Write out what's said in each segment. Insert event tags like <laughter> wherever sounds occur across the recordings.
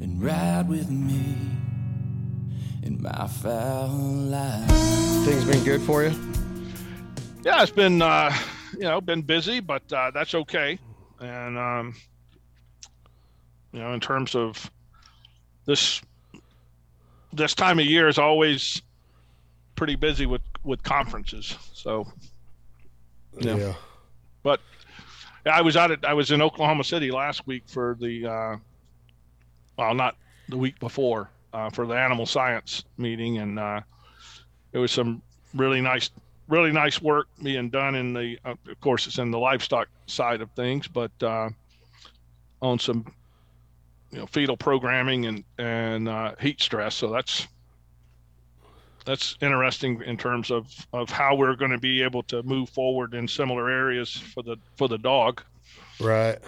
and ride with me in my fowl life. Things been good for you? Yeah, it's been uh, you know been busy, but uh, that's okay. And um, you know, in terms of this this time of year is always pretty busy with with conferences. So Yeah. Yeah. but I was out at I was in Oklahoma City last week for the uh, well, not the week before uh, for the animal science meeting, and uh, was some really nice, really nice work being done in the. Uh, of course, it's in the livestock side of things, but uh, on some, you know, fetal programming and and uh, heat stress. So that's that's interesting in terms of of how we're going to be able to move forward in similar areas for the for the dog. Right.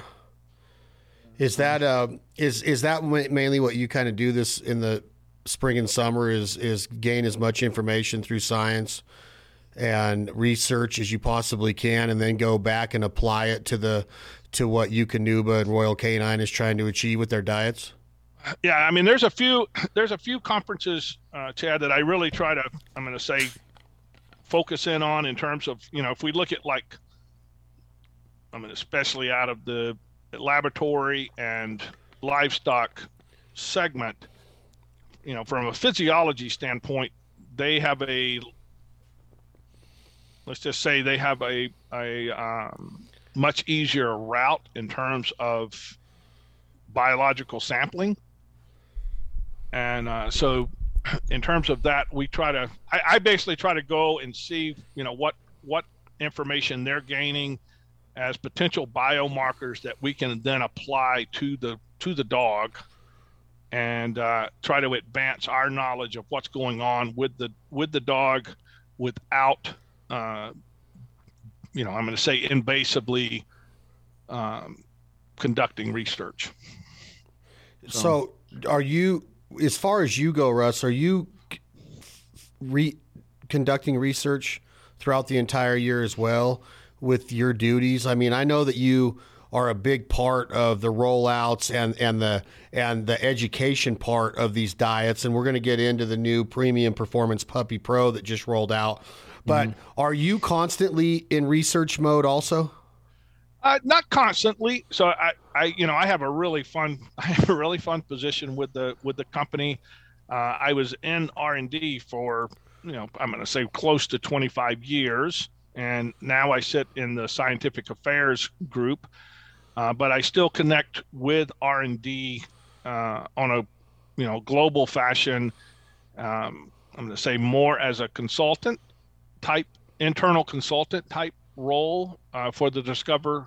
Is that uh, is is that mainly what you kind of do this in the spring and summer? Is is gain as much information through science and research as you possibly can, and then go back and apply it to the to what Eukanuba and Royal Canin is trying to achieve with their diets? Yeah, I mean, there's a few <clears throat> there's a few conferences, uh, Chad, that I really try to I'm going to say focus in on in terms of you know if we look at like I mean especially out of the laboratory and livestock segment, you know, from a physiology standpoint, they have a let's just say they have a a um, much easier route in terms of biological sampling. And uh, so in terms of that we try to I, I basically try to go and see you know what what information they're gaining as potential biomarkers that we can then apply to the to the dog and uh, try to advance our knowledge of what's going on with the with the dog without uh, you know i'm going to say invasively um, conducting research. So, are you, as far as you go, Russ, are you re- conducting research throughout the entire year as well with your duties? I mean, I know that you are a big part of the rollouts and, and the and the education part of these diets, and we're going to get into the new Premium Performance Puppy Pro that just rolled out. But are you constantly in research mode also? Uh, not constantly. So I, I, you know, I have a really fun, <laughs> I have a really fun position with the with the company. Uh, I was in R and D for, you know, I'm going to say close to 25 years, and now I sit in the scientific affairs group. Uh, but I still connect with R and D uh, on a, you know, global fashion. Um, I'm going to say more as a consultant type, internal consultant type role uh, for the discover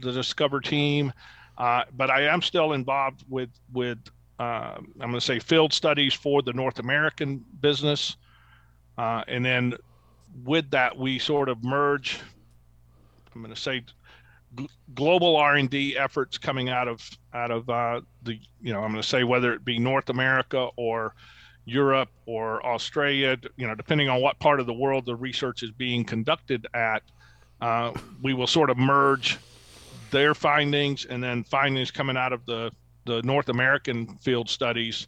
the discover team uh, but i am still involved with with uh, i'm going to say field studies for the north american business uh, and then with that we sort of merge i'm going to say global r&d efforts coming out of out of uh, the you know i'm going to say whether it be north america or Europe or Australia, you know, depending on what part of the world the research is being conducted at, uh, we will sort of merge their findings and then findings coming out of the, the North American field studies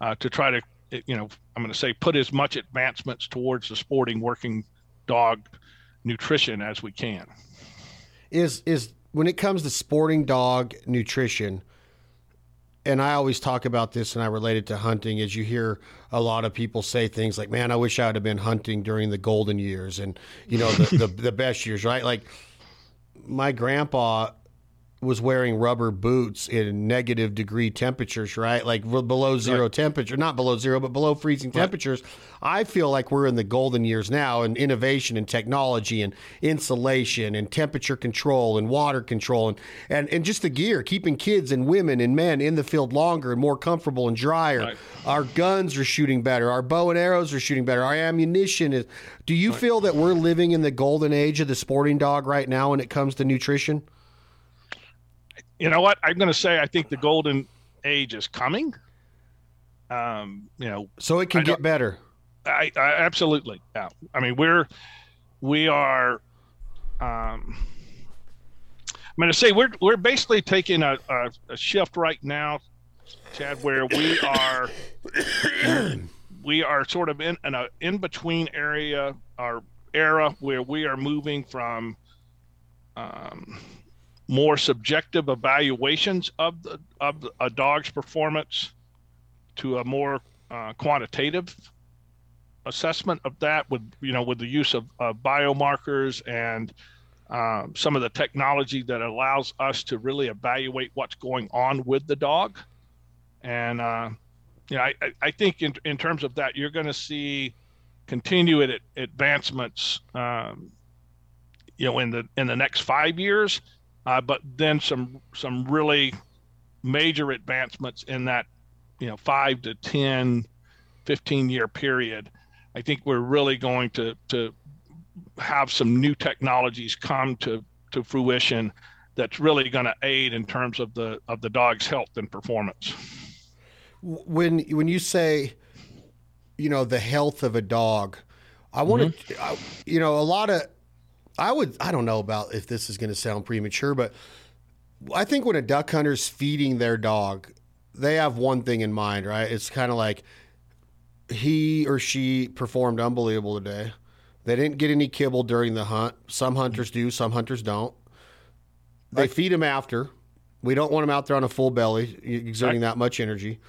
uh, to try to, you know, I'm going to say put as much advancements towards the sporting working dog nutrition as we can. is is when it comes to sporting dog nutrition and I always talk about this and I relate it to hunting as you hear a lot of people say things like man I wish I would have been hunting during the golden years and you know the the, the best years right like my grandpa was wearing rubber boots in negative degree temperatures, right? Like below zero Right. temperature, not below zero, but below freezing temperatures. I feel like we're in the golden years now in innovation and technology and insulation and temperature control and water control and, and, and just the gear, keeping kids and women and men in the field longer and more comfortable and drier. Right. Our guns are shooting better. Our bow and arrows are shooting better. Our ammunition is. Do you feel that we're living in the golden age of the sporting dog right now when it comes to nutrition? You know what? I'm going to say I think the golden age is coming. Um, you know, So it can I get better. I, I absolutely. Yeah. I mean, we're we are. Um, I'm going to say we're we're basically taking a, a, a shift right now Chad, where we are we are sort of in, in in between area our era where we are moving from um, more subjective evaluations of the of the, a dog's performance to a more uh, quantitative assessment of that with you know with the use of, biomarkers and um, some of the technology that allows us to really evaluate what's going on with the dog. And uh, you know I, I think in, in terms of that you're going to see continued advancements um, you know in the in the next five years uh, but then some some really major advancements in that you know five to 10 15 year period i think we're really going to to have some new technologies come to to fruition that's really going to aid in terms of the of the dog's health and performance when when you say you know the health of a dog i want to mm-hmm. you know a lot of i would i don't know about if this is going to sound premature but i think when a duck hunter's feeding their dog they have one thing in mind, right? It's kind of like he or she performed unbelievable today. They didn't get any kibble during the hunt. Some mm-hmm. hunters do, some hunters don't. They right. feed them after. We don't want them out there on a full belly, exerting right. that much energy.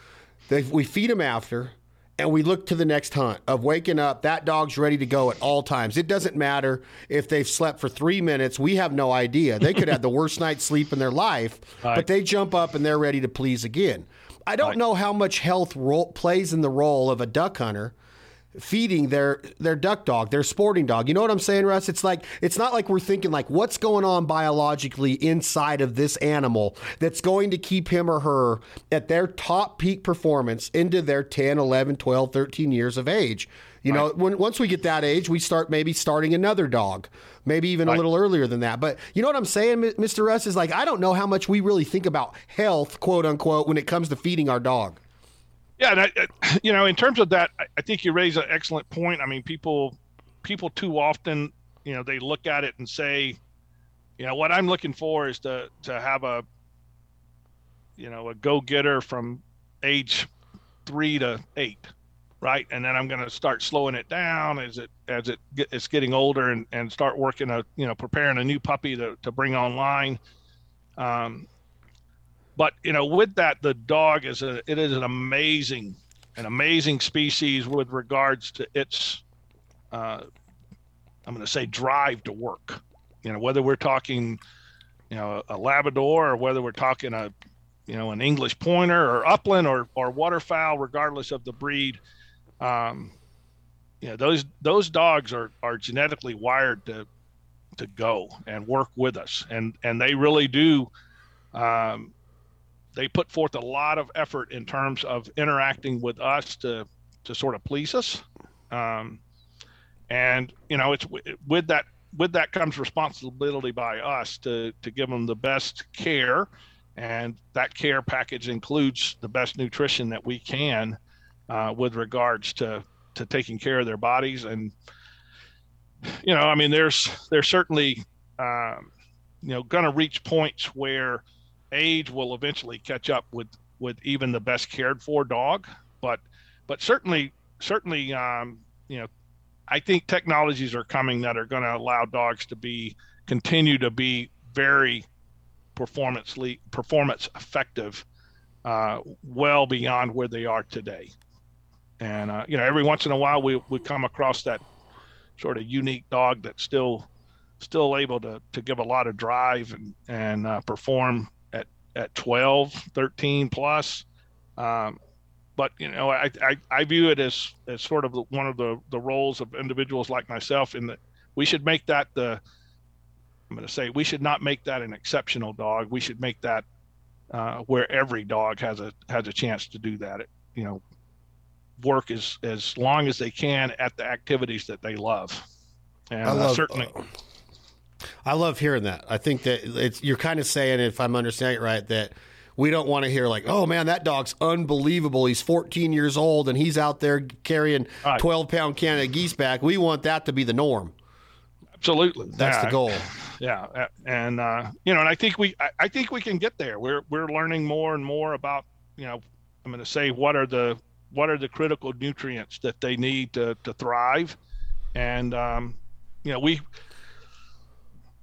They, we feed them after and we look to the next hunt of waking up. That dog's ready to go at all times. It doesn't matter if they've slept for three minutes. We have no idea. They could have the worst <laughs> night's sleep in their life, right. but they jump up and they're ready to please again. I don't right. know how much health role, plays in the role of a duck hunter feeding their their duck dog, their sporting dog. You know what I'm saying, Russ? It's like it's not like we're thinking like what's going on biologically inside of this animal that's going to keep him or her at their top peak performance into their 10, 11, 12, 13 years of age. You right. know, when once we get that age, we start maybe starting another dog, maybe even right. a little earlier than that. But you know what I'm saying, Mr. Russ is like I don't know how much we really think about health, quote unquote, when it comes to feeding our dog. Yeah, and I, <clears throat> you know, in terms of that, I think you raise an excellent point. I mean, people people too often, you know, they look at it and say, you know, what I'm looking for is to to have a, you know, a go getter from age three to eight, right? And then I'm going to start slowing it down as it as it get, it's getting older and and start working a you know preparing a new puppy to to bring online. Um, but you know, with that, the dog is a it is an amazing, an amazing species with regards to its, uh, I'm going to say, drive to work. You know, whether we're talking, you know, a Labrador or whether we're talking a, you know, an English Pointer or Upland or or waterfowl, regardless of the breed. Um, you know, those those dogs are are genetically wired to to go and work with us, and and they really do. Um, they put forth a lot of effort in terms of interacting with us to to sort of please us. Um, and you know it's with that with that comes responsibility by us to to give them the best care. And that care package includes the best nutrition that we can uh, with regards to to taking care of their bodies. And you know i mean there's there's certainly um, you know going to reach points where age will eventually catch up with with even the best cared for dog. But but certainly certainly um, you know i think technologies are coming that are going to allow dogs to be continue to be very performancely performance effective uh, well beyond where they are today. And uh, you know every once in a while we, we come across that sort of unique dog that's still still able to, to give a lot of drive and, and uh, perform at 12, 13 plus. Um, but you know, I, I, I view it as as sort of one of the the roles of individuals like myself in that we should make that the I'm going to say we should not make that an exceptional dog. We should make that uh, where every dog has a has a chance to do that. It, you know, work as as long as they can at the activities that they love. And I love, uh, certainly. Uh, I love hearing that. I think that it's you're kind of saying, if I'm understanding it right, that we don't want to hear like, "Oh man, that dog's unbelievable. He's 14 years old and he's out there carrying right. 12 pound Canada geese back." We want that to be the norm. Absolutely, that's yeah. the goal. Yeah, and uh, you know, and I think we, I, I think we can get there. We're we're learning more and more about you know, I'm going to say what are the what are the critical nutrients that they need to to thrive, and um, you know we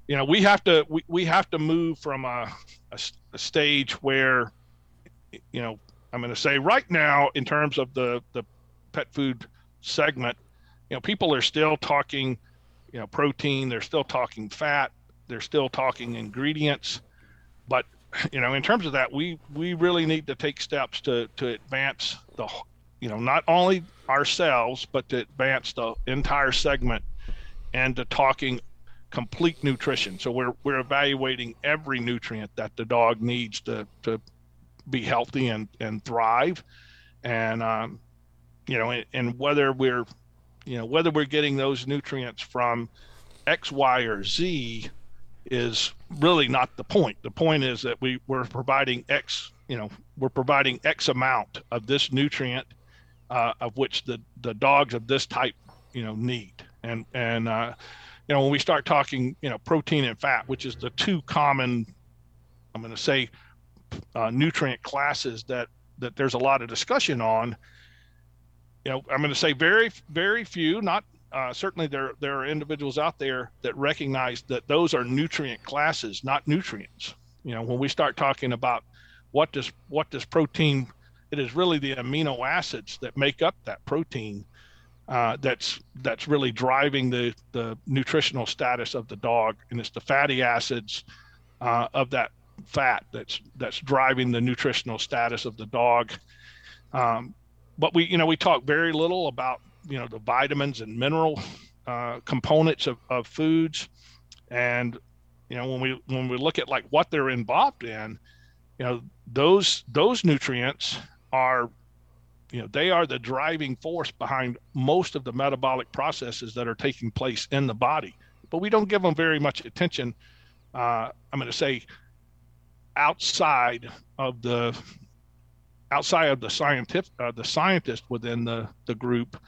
you know we have to we, we have to move from a, a, a stage where you know i'm going to say right now in terms of the the pet food segment you know people are still talking you know protein they're still talking fat they're still talking ingredients. But you know in terms of that we we really need to take steps to to advance the you know not only ourselves but to advance the entire segment and to talking complete nutrition. So we're we're evaluating every nutrient that the dog needs to to be healthy and and thrive, and um, you know, and, and whether we're you know whether we're getting those nutrients from X, Y, or Z is really not the point. The point is that we we're providing X, you know, we're providing X amount of this nutrient, uh, of which the the dogs of this type, you know, need. And and uh, you know, when we start talking, you know, protein and fat, which is the two common, I'm going to say, uh, nutrient classes that that there's a lot of discussion on. You know, I'm going to say very, very few, not uh, certainly there there are individuals out there that recognize that those are nutrient classes, not nutrients. You know, when we start talking about what does what does protein, it is really the amino acids that make up that protein uh, that's that's really driving the the nutritional status of the dog, and it's the fatty acids uh, of that fat that's that's driving the nutritional status of the dog. Um, but we you know we talk very little about you know the vitamins and mineral uh, components of, of foods, and you know when we when we look at like what they're involved in, you know those those nutrients are you know they are the driving force behind most of the metabolic processes that are taking place in the body. But we don't give them very much attention uh, i'm going to say outside of the outside of the scientific uh, the scientists within the the group.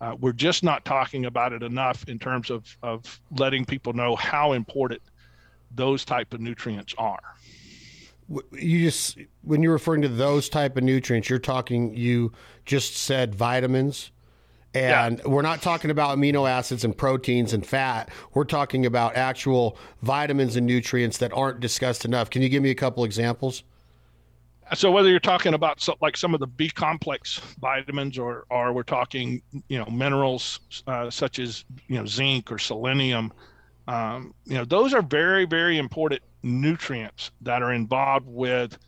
Uh, we're just not talking about it enough in terms of of letting people know how important those type of nutrients are you just when you're referring to those type of nutrients you're talking you just said vitamins. And yeah. we're not talking about amino acids and proteins and fat. We're talking about actual vitamins and nutrients that aren't discussed enough. Can you give me a couple examples? So whether you're talking about so, like some of the b complex vitamins or or we're talking you know minerals uh, such as you know zinc or selenium um, you know those are very very important nutrients that are involved with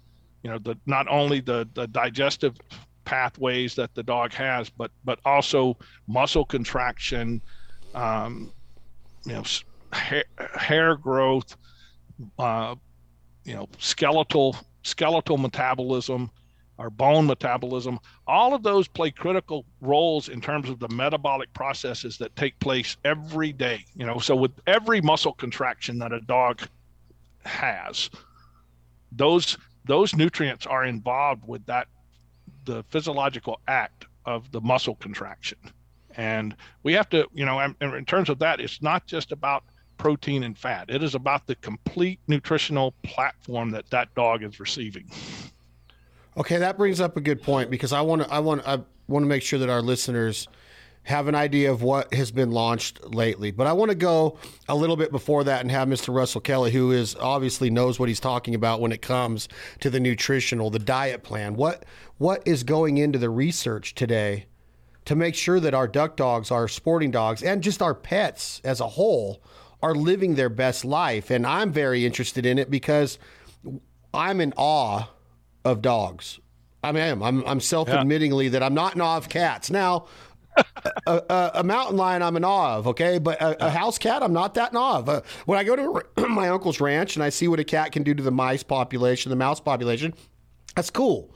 you know the not only the the digestive pathways that the dog has but but also muscle contraction um, you know hair, hair growth uh, you know skeletal skeletal metabolism our bone metabolism. All of those play critical roles in terms of the metabolic processes that take place every day you know. So with every muscle contraction that a dog has. Those those nutrients are involved with that the physiological act of the muscle contraction. And we have to you know in terms of that it's not just about protein and fat. It is about the complete nutritional platform that that dog is receiving. Okay that brings up a good point because i want to i want i want to make sure that our listeners have an idea of what has been launched lately. But I want to go a little bit before that and have Mr. Russell Kelley, who is obviously knows what he's talking about when it comes to the nutritional, the diet plan. What what is going into the research today to make sure that our duck dogs, our sporting dogs, and just our pets as a whole are living their best life? And I'm very interested in it because I'm in awe of dogs. I mean, I am. I'm, I'm self-admittingly yeah. that I'm not in awe of cats. Now, a, a, a, mountain lion I'm in awe of, okay? But a, a house cat, I'm not that in awe of. Uh, when I go to <clears throat> my uncle's ranch and I see what a cat can do to the mice population, the mouse population, that's cool.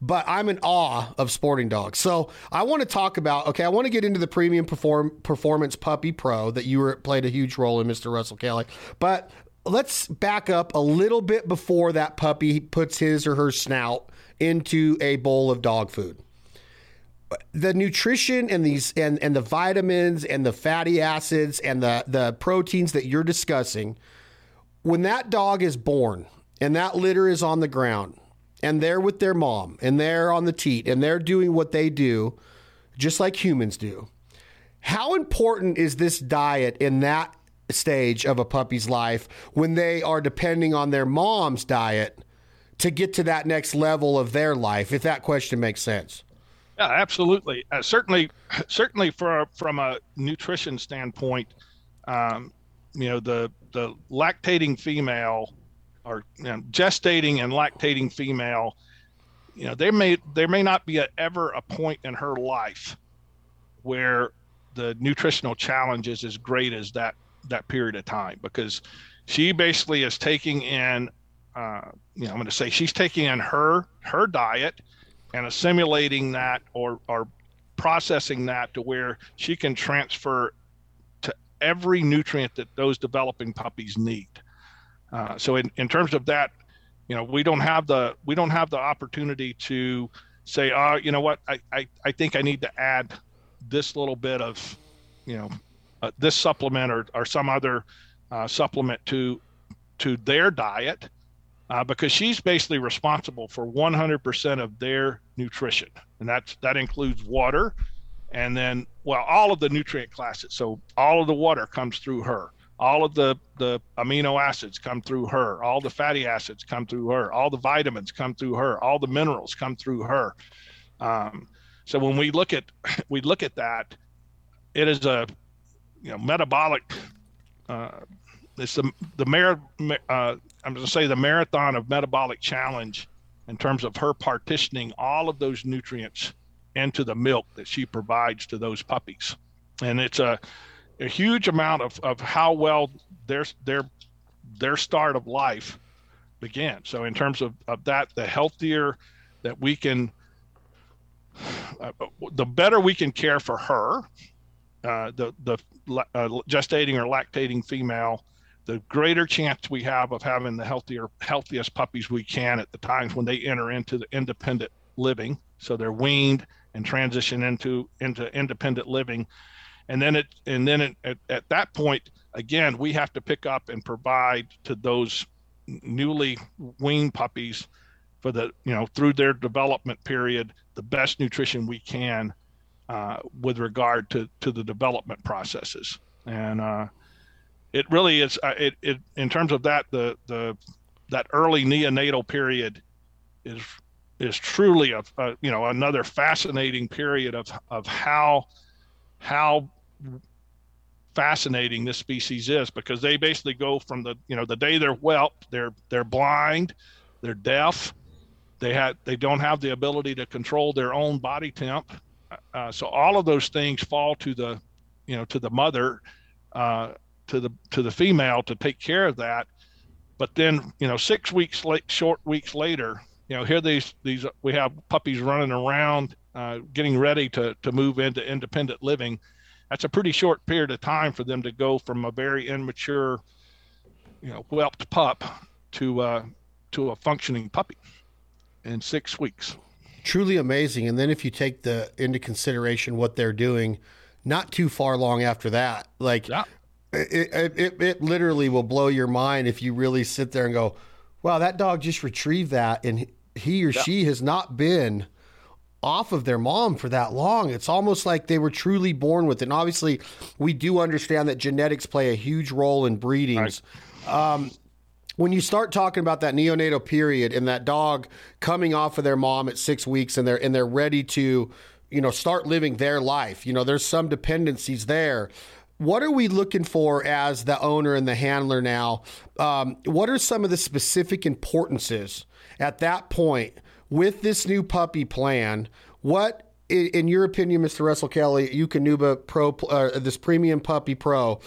But I'm in awe of sporting dogs. So I want to talk about, okay, I want to get into the premium perform, performance puppy pro that you were, played a huge role in, Mr. Russell Kelley. But let's back up a little bit before that puppy puts his or her snout into a bowl of dog food the nutrition and these and, and the vitamins and the fatty acids and the, the proteins that you're discussing, when that dog is born and that litter is on the ground and they're with their mom and they're on the teat and they're doing what they do, just like humans do. How important is this diet in that stage of a puppy's life when they are depending on their mom's diet to get to that next level of their life? If that question makes sense. Yeah, absolutely. Uh, certainly, <clears throat> certainly for from a nutrition standpoint, um, you know the the lactating female or you know, gestating and lactating female, you know, there may there may not be a, ever a point in her life where the nutritional challenge is as great as that that period of time because she basically is taking in uh, you know i'm going to say she's taking in her her diet and assimilating that or or processing that to where she can transfer to every nutrient that those developing puppies need. Uh, so in, in terms of that you know we don't have the we don't have the opportunity to say oh you know what? I i, I think i need to add this little bit of you know uh, this supplement or, or some other uh, supplement to to their diet uh, because she's basically responsible for 100% of their nutrition. And that's that includes water and then well all of the nutrient classes. So all of the water comes through her. All of the the amino acids come through her. All the fatty acids come through her. All the vitamins come through her. All the minerals come through her. Um, so when we look at <laughs> we look at that it is a you know metabolic. Uh, it's the the mar- uh, I'm going to say the marathon of metabolic challenge in terms of her partitioning all of those nutrients into the milk that she provides to those puppies, and it's a a huge amount of, of how well their their their start of life began. So in terms of, of that, the healthier that we can, uh, the better we can care for her, uh, the the uh, gestating or lactating female, the greater chance we have of having the healthier healthiest puppies we can at the times when they enter into the independent living. So they're weaned and transition into into independent living, and then it and then it, at, at that point again we have to pick up and provide to those newly weaned puppies for the you know through their development period the best nutrition we can uh, with regard to, to the development processes. And uh, it really is, uh, it, it, in terms of that, the, the, that early neonatal period is, is truly a, a you know, another fascinating period of, of how, how fascinating this species is because they basically go from the, you know, the day they're whelped, they're, they're blind, they're deaf, they had, they don't have the ability to control their own body temp uh, so all of those things fall to the, you know, to the mother, uh, to the to the female to take care of that. But then, you know, six weeks late, short weeks later, you know, here these these we have puppies running around, uh, getting ready to to move into independent living. That's a pretty short period of time for them to go from a very immature, you know, whelped pup to uh, to a functioning puppy in six weeks truly amazing. And then if you take the into consideration what they're doing, not too far long after that, like yeah. It, it, it literally will blow your mind if you really sit there and go, "Wow, that dog just retrieved that," and he or yeah. she has not been off of their mom for that long. It's almost like they were truly born with it. And obviously, we do understand that genetics play a huge role in breedings. Right. Um, when you start talking about that neonatal period and that dog coming off of their mom at six weeks and they're and they're ready to, you know, start living their life. You know, there's some dependencies there. What are we looking for as the owner and the handler now? Um, what are some of the specific importances at that point with this new puppy plan? What in your opinion, Mr. Russell Kelley, Eukanuba Pro, uh, this Premium Puppy Pro,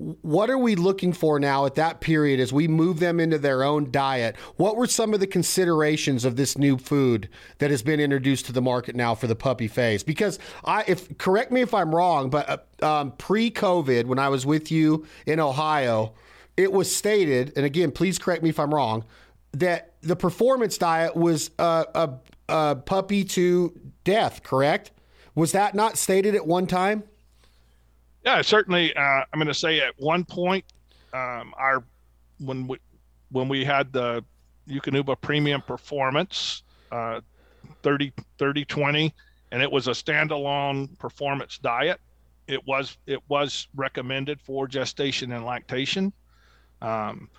what are we looking for now at that period as we move them into their own diet? What were some of the considerations of this new food that has been introduced to the market now for the puppy phase? Because I, if correct me if I'm wrong, but uh, um, pre-COVID, when I was with you in Ohio, it was stated, and again, please correct me if I'm wrong, that the performance diet was a, a, a puppy to death. Correct? Was that not stated at one time? Yeah, certainly. Uh, I'm going to say at one point, um, our when we when we had the Eukanuba Premium Performance uh, 30 30 20, and it was a standalone performance diet. It was it was recommended for gestation and lactation, um,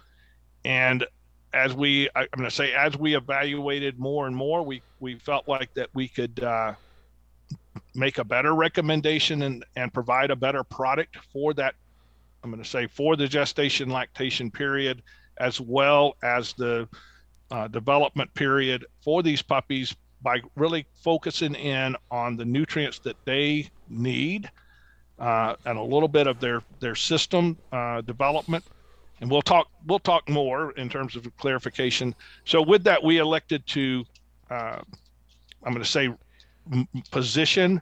and as we I, am going to say as we evaluated more and more, we we felt like that we could uh, make a better recommendation and and provide a better product for that. I'm going to say for the gestation lactation period as well as the uh, development period for these puppies by really focusing in on the nutrients that they need uh, and a little bit of their their system uh, development and we'll talk we'll talk more in terms of clarification so with that we elected to uh, i'm going to say position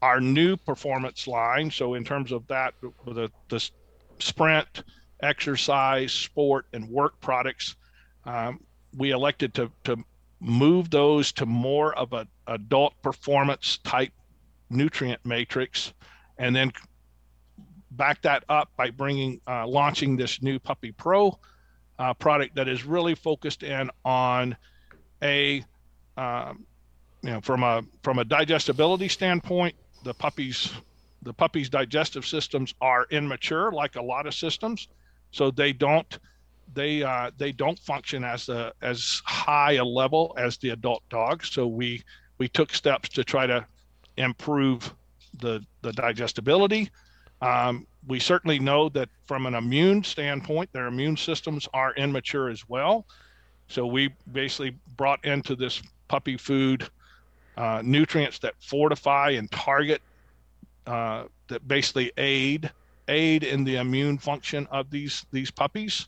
our new performance line. So in terms of that the, the sprint exercise sport and work products um, we elected to to move those to more of an adult performance type nutrient matrix and then back that up by bringing uh, launching this new puppy pro uh, product that is really focused in on a um, you know from a from a digestibility standpoint the puppies the puppies digestive systems are immature like a lot of systems so they don't they uh, they don't function as a as high a level as the adult dogs. So we we took steps to try to improve the the digestibility. Um, we certainly know that from an immune standpoint, their immune systems are immature as well. So we basically brought into this puppy food uh, nutrients that fortify and target uh, that basically aid aid in the immune function of these these puppies.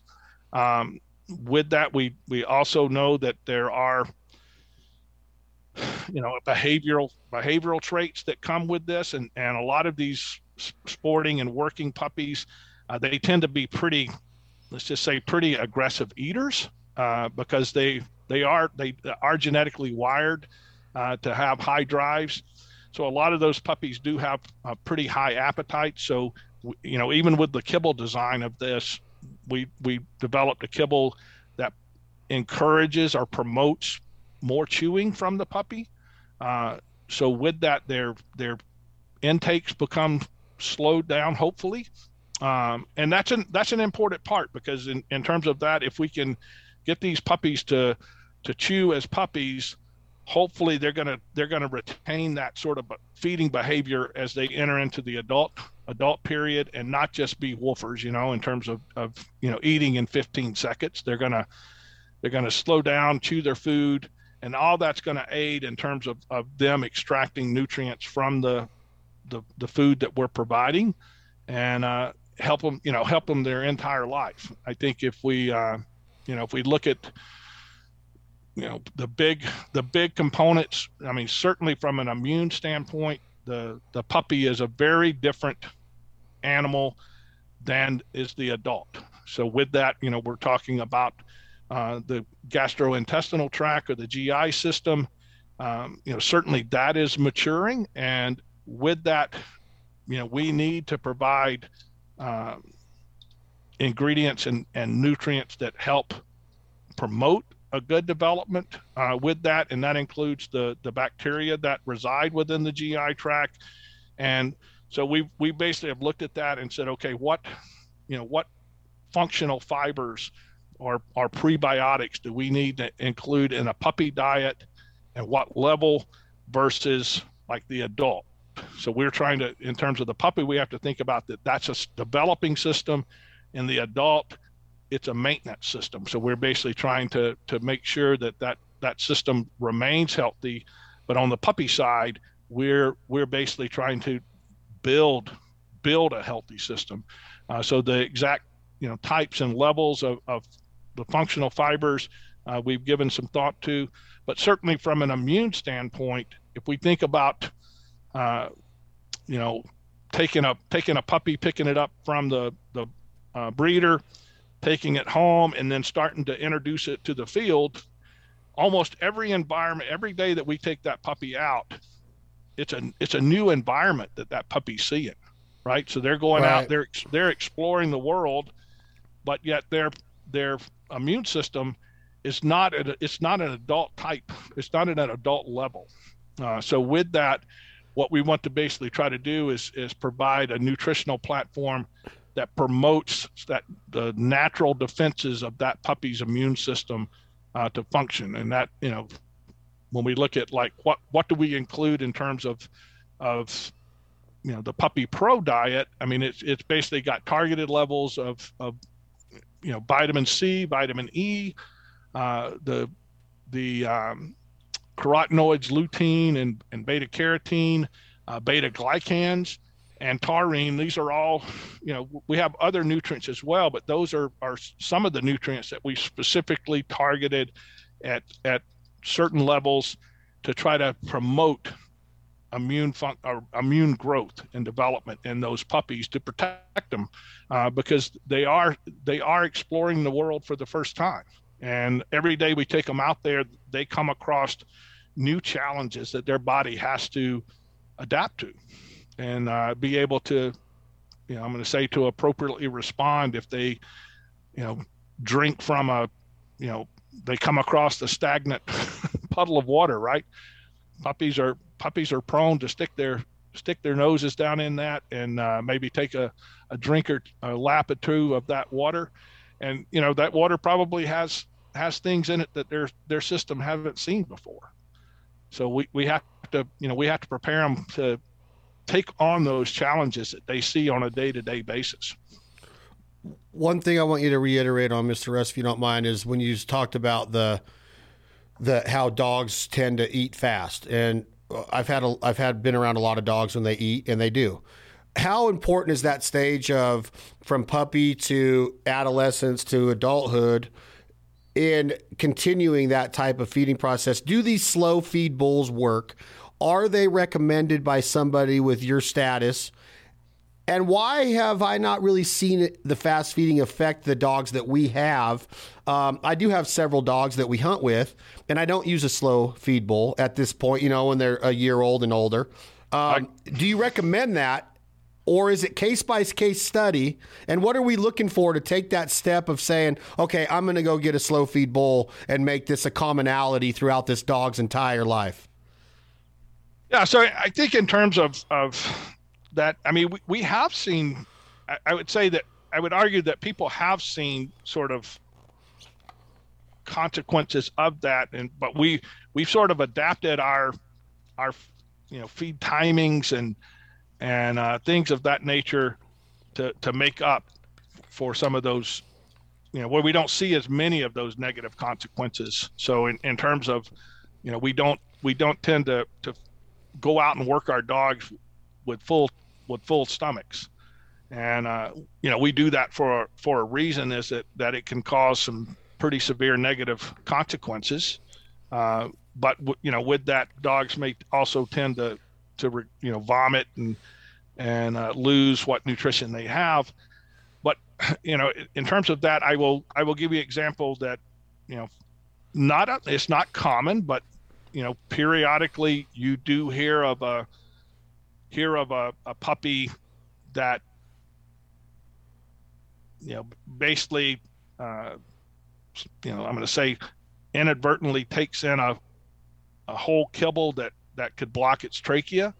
Um, with that, we we also know that there are you know behavioral behavioral traits that come with this, and and a lot of these sporting and working puppies, uh, they tend to be pretty, let's just say, pretty aggressive eaters uh, because they they are they are genetically wired uh, to have high drives. So a lot of those puppies do have a pretty high appetite. So you know even with the kibble design of this, we we developed a kibble that encourages or promotes more chewing from the puppy. Uh, so with that, their their intakes become slowed down, hopefully, um, and that's an that's an important part because in, in terms of that, if we can get these puppies to to chew as puppies, hopefully they're gonna they're gonna retain that sort of feeding behavior as they enter into the adult adult period and not just be woofers, you know, in terms of, of you know eating in 15 seconds. They're gonna they're gonna slow down, chew their food, and all that's gonna aid in terms of, of them extracting nutrients from the the, the food that we're providing and uh, help them, you know, help them their entire life. I think if we uh, you know, if we look at you know the big the big components i mean certainly from an immune standpoint the the puppy is a very different animal than is the adult. So with that, you know, we're talking about uh, the gastrointestinal tract or the GI system. Um, you know, certainly that is maturing, and with that, you know, we need to provide uh, ingredients and, and nutrients that help promote a good development uh, with that, and that includes the the bacteria that reside within the GI tract, and so we we basically have looked at that and said, okay, what you know what functional fibers or or prebiotics do we need to include in a puppy diet, and what level versus like the adult. So we're trying to, in terms of the puppy, we have to think about that. That's a developing system. In the adult, it's a maintenance system. So we're basically trying to to make sure that that that system remains healthy. But on the puppy side, we're we're basically trying to build build a healthy system. Uh, so the exact you know types and levels of, of the functional fibers uh, we've given some thought to, but certainly from an immune standpoint, if we think about uh, you know taking a taking a puppy, picking it up from the the uh, breeder, taking it home, and then starting to introduce it to the field. Almost every environment, every day that we take that puppy out, it's a it's a new environment that that puppy's seeing, right? So they're going right. out, they're they're exploring the world, but yet their their immune system is not a, it's not an adult type. It's not at an adult level. Uh, so with that, what we want to basically try to do is is provide a nutritional platform that promotes that the natural defenses of that puppy's immune system uh, to function. And that you know, when we look at like what what do we include in terms of of you know the puppy pro diet, I mean it's it's basically got targeted levels of of you know vitamin C, vitamin E, uh, the the um, carotenoids, lutein and, and beta carotene, uh, beta glucans, and taurine. These are all, you know, we have other nutrients as well, but those are, are some of the nutrients that we specifically targeted at, at certain levels to try to promote immune fun- or immune growth and development in those puppies to protect them uh, because they are they are exploring the world for the first time and every day we take them out there they come across new challenges that their body has to adapt to and uh, be able to you know i'm going to say to appropriately respond if they you know drink from a you know they come across a stagnant <laughs> puddle of water right? Puppies are puppies are prone to stick their stick their noses down in that and uh, maybe take a, a drink or a lap or two of that water. And you know that water probably has has things in it that their their system haven't seen before. So we, we have to you know we have to prepare them to take on those challenges that they see on a day-to-day basis one thing i want you to reiterate on mr russ if you don't mind is when you talked about the the how dogs tend to eat fast and uh, i've had a, i've had been around a lot of dogs when they eat and they do how important is that stage of from puppy to adolescence to adulthood in continuing that type of feeding process. Do these slow feed bowls work? Are they recommended by somebody with your status? And why have I not really seen the fast feeding affect the dogs that we have? Um, I do have several dogs that we hunt with, and I don't use a slow feed bowl at this point, you know, when they're a year old and older. Um, do you recommend that? Or is it case by case study? And what are we looking for to take that step of saying, okay, I'm going to go get a slow feed bowl and make this a commonality throughout this dog's entire life? Yeah, so I think in terms of, of that, I mean, we, we have seen, I, I would say that I would argue that people have seen sort of consequences of that and but we we've sort of adapted our our you know feed timings and and uh, things of that nature to to make up for some of those you know where we don't see as many of those negative consequences. So in, in terms of you know we don't we don't tend to to go out and work our dogs with full with full stomachs and uh, you know we do that for for a reason is that that it can cause some pretty severe negative consequences uh, but you know with that dogs may also tend to to you know vomit and and uh, lose what nutrition they have. But <laughs> you know, in terms of that, I will I will give you an example that you know, not a, it's not common, but you know, periodically you do hear of a hear of a, a puppy that you know basically uh, you know I'm going to say inadvertently takes in a a whole kibble that that could block its trachea.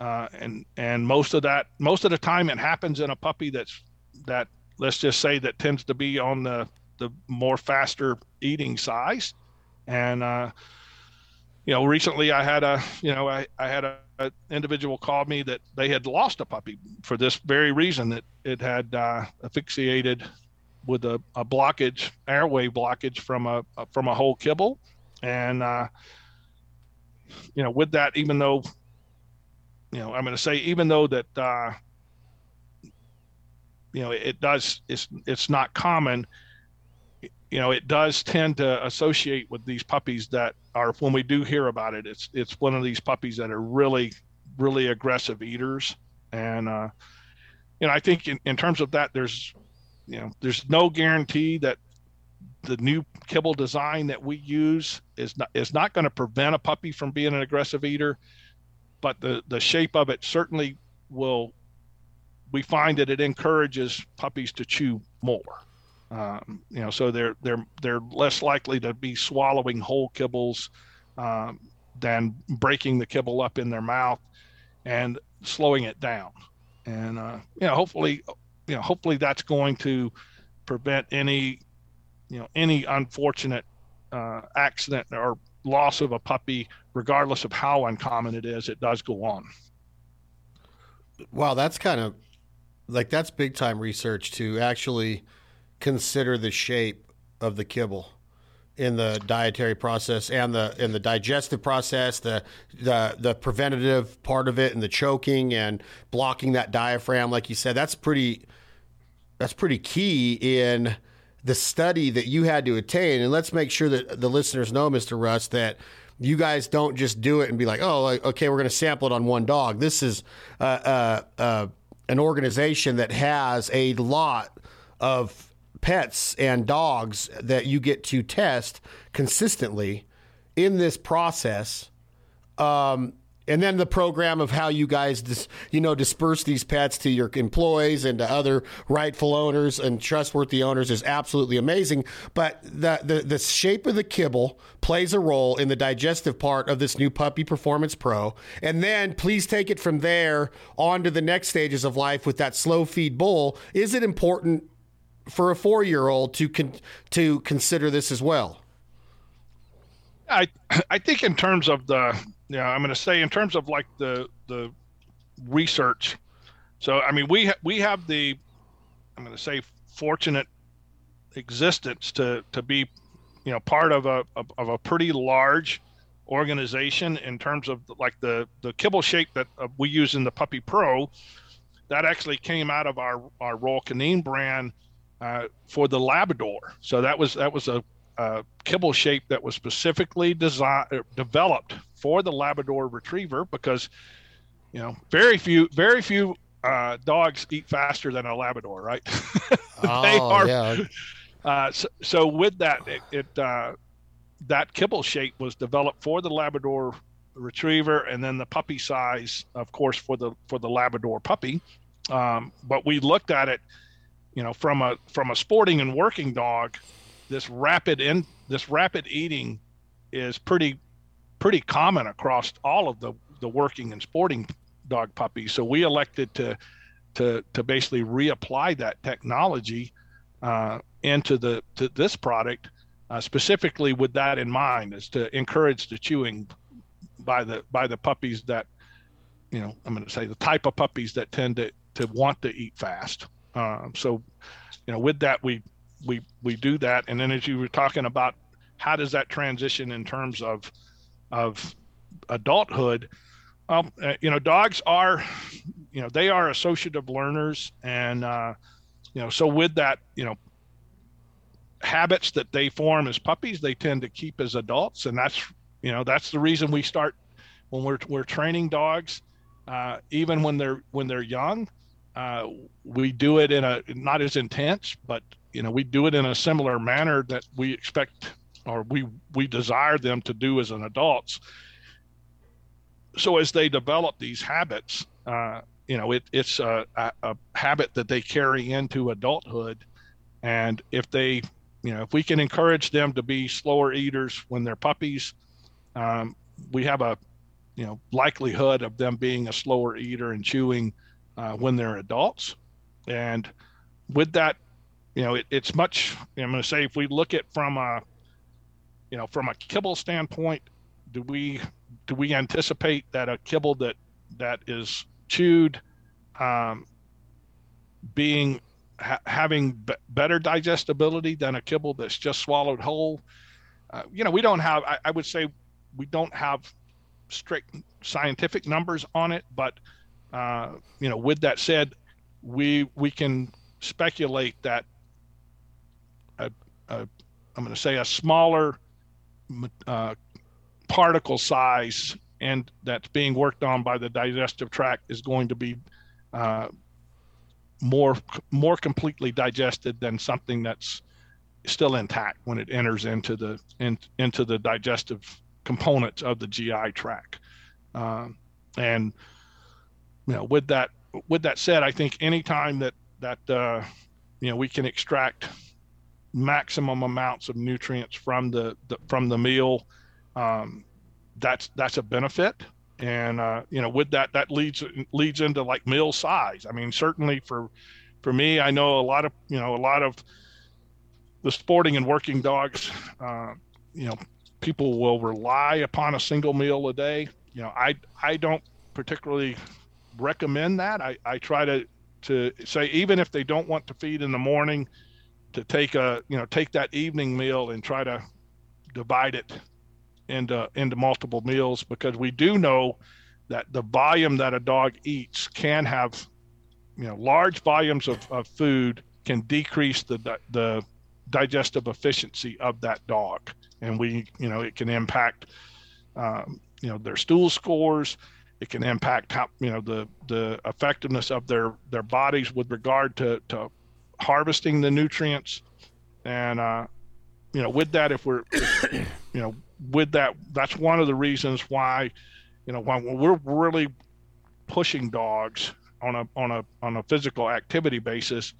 Uh, and and most of that most of the time it happens in a puppy that's that let's just say that tends to be on the the more faster eating size. And uh, you know recently i had a you know i, I had a, a, individual call me that they had lost a puppy for this very reason that it had uh, asphyxiated with a, a blockage airway blockage from a, a from a whole kibble. And uh, you know with that even though you know, I'm going to say even though that uh, you know it does it's it's not common you know it does tend to associate with these puppies that are when we do hear about it it's it's one of these puppies that are really really aggressive eaters. And uh you know i think in, in terms of that there's you know there's no guarantee that the new kibble design that we use is not is not going to prevent a puppy from being an aggressive eater. But the the shape of it certainly will we find that it encourages puppies to chew more Um, you know, so they're they're they're less likely to be swallowing whole kibbles um, than breaking the kibble up in their mouth and slowing it down. And uh, you know, hopefully, you know, hopefully that's going to prevent any you know any unfortunate uh, accident or loss of a puppy, regardless of how uncommon it is. It does go on. Wow, that's kind of like that's big time research to actually consider the shape of the kibble in the dietary process and the in the digestive process, the the the preventative part of it, and the choking and blocking that diaphragm, like you said, that's pretty that's pretty key in the study that you had to attain. And let's make sure that the listeners know, Mr. Russ, that you guys don't just do it and be like, oh, okay, we're going to sample it on one dog. This is uh, uh, uh, an organization that has a lot of pets and dogs that you get to test consistently in this process. Um, and then the program of how you guys dis, you know disperse these pets to your employees and to other rightful owners and trustworthy owners is absolutely amazing. But the, the the shape of the kibble plays a role in the digestive part of this new puppy performance pro. And then please take it from there on to the next stages of life with that slow feed bowl. Is it important for a 4-year-old to con- to consider this as well I I think in terms of the yeah, I'm going to say in terms of like the the research. So I mean, we ha- we have the I'm going to say fortunate existence to to be you know part of a of, a pretty large organization in terms of like the the kibble shape that uh, we use in the Puppy Pro. That actually came out of our our Royal Canin brand uh, for the Labrador. So that was that was a uh, kibble shape that was specifically designed uh, developed for the Labrador Retriever because you know very few very few uh, dogs eat faster than a Labrador, right? <laughs> they oh, are. Yeah. Uh, so, so, with that, it, it uh, that kibble shape was developed for the Labrador Retriever, and then the puppy size, of course, for the for the Labrador puppy. Um, but we looked at it, you know, from a from a sporting and working dog this rapid in this rapid eating is pretty pretty common across all of the the working and sporting dog puppies. So we elected to to to basically reapply that technology uh, into the to this product uh, specifically with that in mind, is to encourage the chewing by the by the puppies that you know I'm going to say the type of puppies that tend to to want to eat fast. Uh, so you know with that we we we do that. And then as you were talking about how does that transition in terms of of adulthood? Um, uh, you know dogs are you know they are associative learners. And uh, you know so with that you know habits that they form as puppies they tend to keep as adults. And that's you know that's the reason we start when we're we're training dogs uh, even when they're when they're young uh, we do it in a not as intense but you know, we do it in a similar manner that we expect or we we desire them to do as an adults. So as they develop these habits, uh, you know, it, it's a, a, a habit that they carry into adulthood, and if they, you know, if we can encourage them to be slower eaters when they're puppies, um, we have a, you know, likelihood of them being a slower eater and chewing uh, when they're adults, and with that you know, it, it's much. I'm going to say if we look at from a, you know, from a kibble standpoint, do we do we anticipate that a kibble that that is chewed, um, being ha- having b- better digestibility than a kibble that's just swallowed whole? Uh, you know, we don't have. I, I would say we don't have strict scientific numbers on it, but uh, you know, with that said, we we can speculate that a I'm going to say a smaller uh, particle size and that's being worked on by the digestive tract is going to be uh, more more completely digested than something that's still intact when it enters into the in, into the digestive components of the GI tract. Um, and you know, with that with that said, I think anytime that that uh, you know we can extract maximum amounts of nutrients from the, the from the meal, um, that's that's a benefit. And uh, you know, with that, that leads leads into like meal size. I mean, certainly for for me, I know a lot of you know a lot of the sporting and working dogs. Uh, you know, people will rely upon a single meal a day. You know, I I don't particularly recommend that. I, I try to to say even if they don't want to feed in the morning, to take a you know take that evening meal and try to divide it into into multiple meals because we do know that the volume that a dog eats can have you know large volumes of, of food can decrease the the digestive efficiency of that dog and we you know it can impact um, you know their stool scores it can impact how you know the the effectiveness of their their bodies with regard to to harvesting the nutrients. And uh you know with that if we're if, you know with that that's one of the reasons why you know when we're really pushing dogs on a on a on a physical activity basis.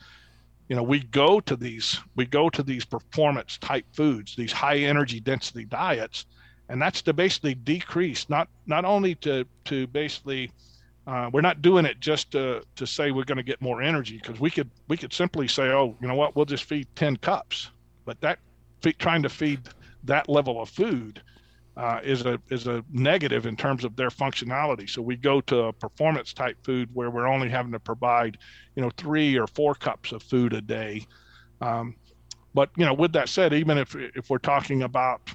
You know we go to these we go to these performance type foods these high energy density diets and that's to basically decrease not not only to to basically uh, we're not doing it just to to say we're going to get more energy because we could we could simply say oh you know what we'll just feed 10 cups but that trying to feed that level of food uh, is a is a negative in terms of their functionality. So we go to a performance type food where we're only having to provide, you know, three or four cups of food a day. Um, but you know, with that said, even if if we're talking about,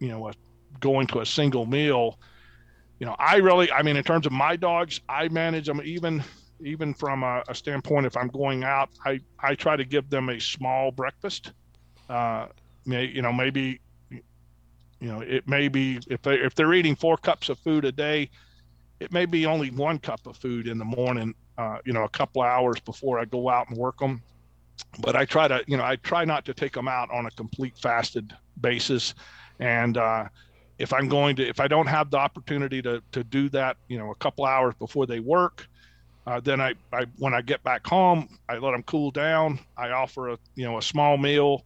you know, a, going to a single meal, you know, I really, I mean, in terms of my dogs, I manage them even even from a, a standpoint. If I'm going out, I I try to give them a small breakfast. Uh, may, you know, maybe you know, it may be if they if they're eating four cups of food a day, it may be only one cup of food in the morning. Uh, you know, a couple hours before I go out and work them. But I try to, you know, I try not to take them out on a complete fasted basis. And uh, if I'm going to, if I don't have the opportunity to to do that, you know, a couple hours before they work, uh, then I, I when I get back home, I let them cool down. I offer a you know a small meal,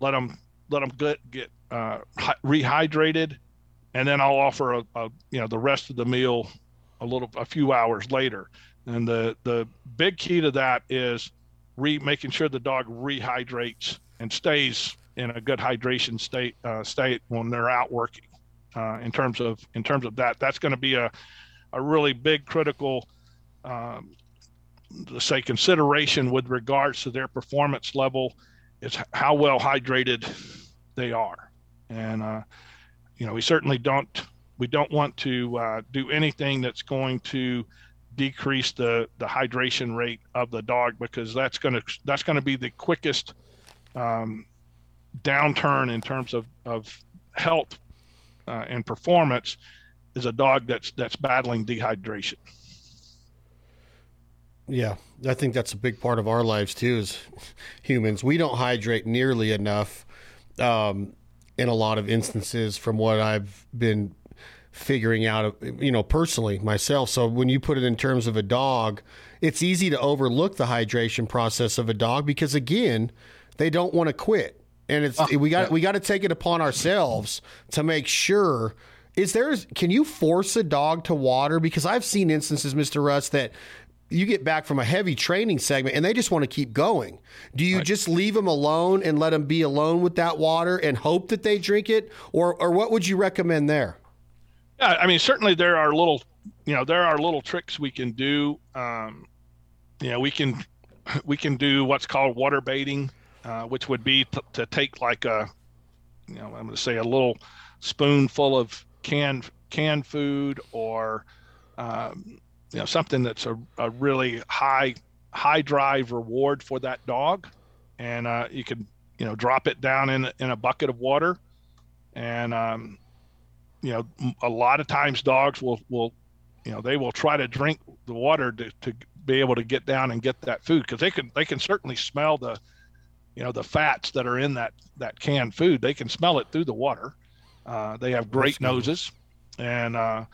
let them let them get get uh, rehydrated, and then I'll offer a, a, you know the rest of the meal a little a few hours later. And the the big key to that is re making sure the dog rehydrates and stays in a good hydration state uh, state when they're out working. Uh, in terms of in terms of that, that's going to be a a really big critical um, say consideration with regards to their performance level is how well hydrated they are and uh, you know we certainly don't we don't want to uh, do anything that's going to decrease the the hydration rate of the dog because that's going to that's going to be the quickest um, downturn in terms of of health uh, and performance is a dog that's that's battling dehydration. Yeah, I think that's a big part of our lives too as humans. We don't hydrate nearly enough. Um, in a lot of instances from what I've been figuring out, you know, personally myself. So when you put it in terms of a dog, it's easy to overlook the hydration process of a dog because again, they don't want to quit. And it's oh, we got yeah. we got to take it upon ourselves to make sure is there can you force a dog to water because I've seen instances Mr. Russ that you get back from a heavy training segment and they just want to keep going. Do you right. just leave them alone and let them be alone with that water and hope that they drink it, or or what would you recommend there? Yeah, I mean certainly there are little, you know, there are little tricks we can do. Um, you know, we can <laughs> we can do what's called water baiting, uh, which would be t- to take like a, you know, I'm going to say a little spoonful of canned canned food or um, you know something that's a, a really high high drive reward for that dog. And uh, you can you know drop it down in in a bucket of water. And um, you know a lot of times dogs will will you know they will try to drink the water to, to be able to get down and get that food because they can they can certainly smell the you know the fats that are in that that canned food they can smell it through the water. Uh, they have great noses. And uh,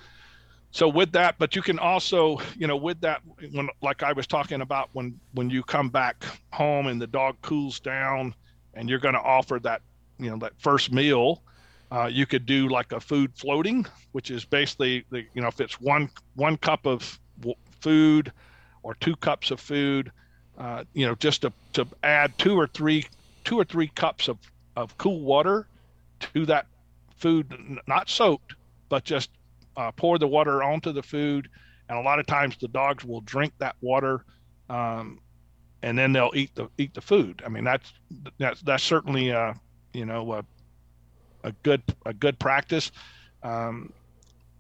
so with that but you can also you know with that when like i was talking about when when you come back home and the dog cools down and you're going to offer that you know that first meal uh, you could do like a food floating which is basically the you know if it's one one cup of food or two cups of food uh, you know just to, to add two or three two or three cups of, of cool water to that food not soaked but just uh, pour the water onto the food and a lot of times the dogs will drink that water um, and then they'll eat the eat the food. I mean, that's that's that's certainly uh, you know a, a good a good practice. Um,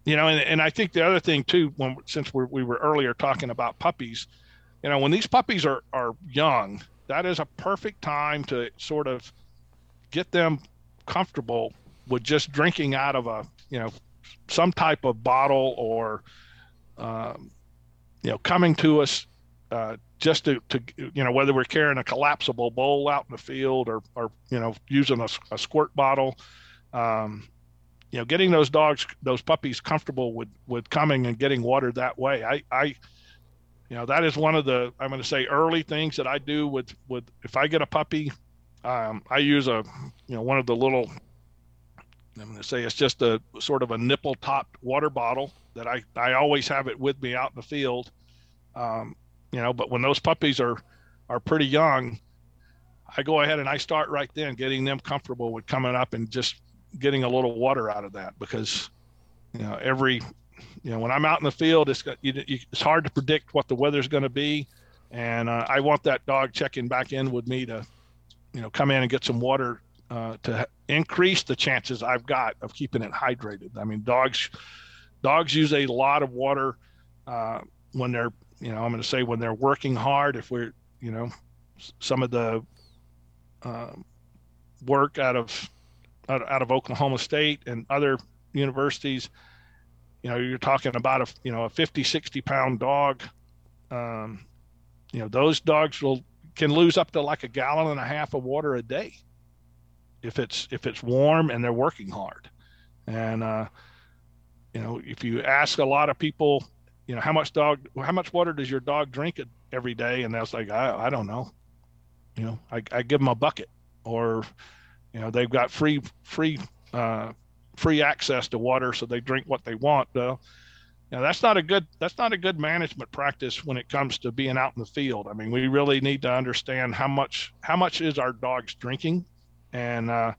you know, and, and I think the other thing too, when since we're, we were earlier talking about puppies, you know, when these puppies are are young, that is a perfect time to sort of get them comfortable with just drinking out of a you know some type of bottle or um, you know coming to us uh, just to, to you know whether we're carrying a collapsible bowl out in the field or or you know using a, a squirt bottle um, you know getting those dogs those puppies comfortable with with coming and getting water that way. I i you know that is one of the i'm going to say early things that i do with with if i get a puppy um, i use a you know one of the little i'm going to say it's just a sort of a nipple topped water bottle that i i always have it with me out in the field. Um, you know but when those puppies are are pretty young i go ahead and i start right then getting them comfortable with coming up and just getting a little water out of that because you know every you know when i'm out in the field it's got, it's hard to predict what the weather's going to be. And uh, i want that dog checking back in with me to you know come in and get some water uh, to increase the chances i've got of keeping it hydrated. I mean dogs dogs use a lot of water uh, when they're you know, I'm going to say when they're working hard, if we're, you know, some of the um, work out of, out, out of Oklahoma State and other universities, you know, you're talking about a, you know, a 50, 60 pound dog. Um, you know, those dogs will can lose up to like a gallon and a half of water a day if it's if it's warm and they're working hard. And uh, you know, if you ask a lot of people you know, how much dog, how much water does your dog drink every day? And they'll say, I, I don't know. You know, I, I give them a bucket or, you know, they've got free, free, uh, free access to water. So they drink what they want. Know, that's not a good, that's not a good management practice when it comes to being out in the field. I mean, we really need to understand how much, how much is our dogs drinking and, uh,